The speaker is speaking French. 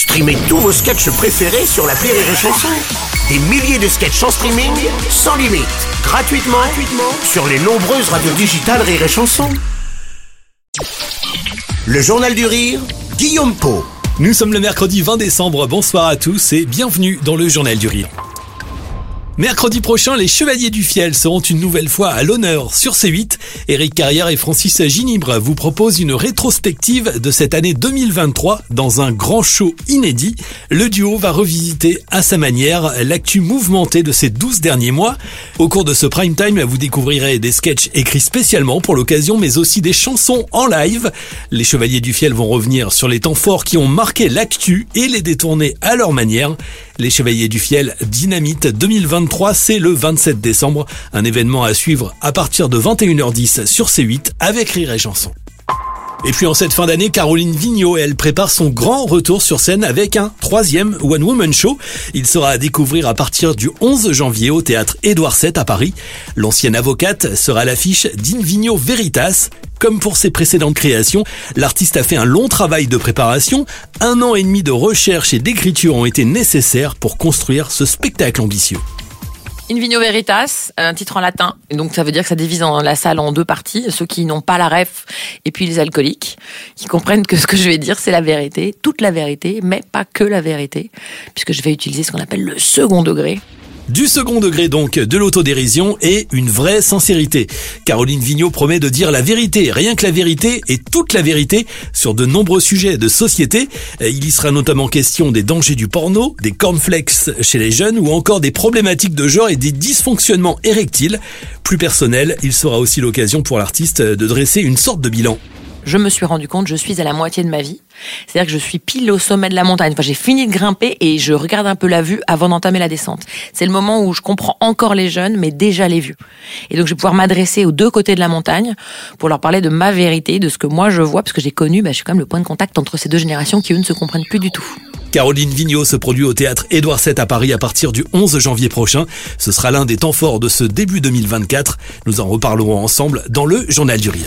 Streamez tous vos sketchs préférés sur la Rire et Chanson. Des milliers de sketchs en streaming, sans limite, gratuitement, gratuitement sur les nombreuses radios digitales Rire et Chanson. Le Journal du Rire, Guillaume Po. Nous sommes le mercredi 20 décembre, bonsoir à tous et bienvenue dans le Journal du Rire. Mercredi prochain, les Chevaliers du Fiel seront une nouvelle fois à l'honneur sur C8. Éric Carrière et Francis Ginibre vous proposent une rétrospective de cette année 2023 dans un grand show inédit. Le duo va revisiter à sa manière l'actu mouvementée de ces 12 derniers mois. Au cours de ce prime time, vous découvrirez des sketchs écrits spécialement pour l'occasion, mais aussi des chansons en live. Les Chevaliers du Fiel vont revenir sur les temps forts qui ont marqué l'actu et les détourner à leur manière. Les Chevaliers du Fiel Dynamite 2023, c'est le 27 décembre. Un événement à suivre à partir de 21h10 sur C8 avec Rire et Chanson. Et puis en cette fin d'année, Caroline Vigneault, elle prépare son grand retour sur scène avec un troisième One Woman Show. Il sera à découvrir à partir du 11 janvier au théâtre Édouard VII à Paris. L'ancienne avocate sera à l'affiche d'In Vigneault Veritas. Comme pour ses précédentes créations, l'artiste a fait un long travail de préparation. Un an et demi de recherche et d'écriture ont été nécessaires pour construire ce spectacle ambitieux. In Vigno Veritas, un titre en latin. Et donc ça veut dire que ça divise la salle en deux parties. Ceux qui n'ont pas la ref et puis les alcooliques, qui comprennent que ce que je vais dire c'est la vérité, toute la vérité, mais pas que la vérité, puisque je vais utiliser ce qu'on appelle le second degré. Du second degré donc, de l'autodérision et une vraie sincérité. Caroline Vigneault promet de dire la vérité, rien que la vérité et toute la vérité sur de nombreux sujets de société. Il y sera notamment question des dangers du porno, des cornflakes chez les jeunes ou encore des problématiques de genre et des dysfonctionnements érectiles. Plus personnel, il sera aussi l'occasion pour l'artiste de dresser une sorte de bilan je me suis rendu compte, je suis à la moitié de ma vie. C'est-à-dire que je suis pile au sommet de la montagne. Enfin, j'ai fini de grimper et je regarde un peu la vue avant d'entamer la descente. C'est le moment où je comprends encore les jeunes, mais déjà les vieux. Et donc, je vais pouvoir m'adresser aux deux côtés de la montagne pour leur parler de ma vérité, de ce que moi je vois, parce que j'ai connu, bah, je suis quand même le point de contact entre ces deux générations qui, eux, ne se comprennent plus du tout. Caroline Vigneault se produit au théâtre Édouard VII à Paris à partir du 11 janvier prochain. Ce sera l'un des temps forts de ce début 2024. Nous en reparlerons ensemble dans le Journal du Rire.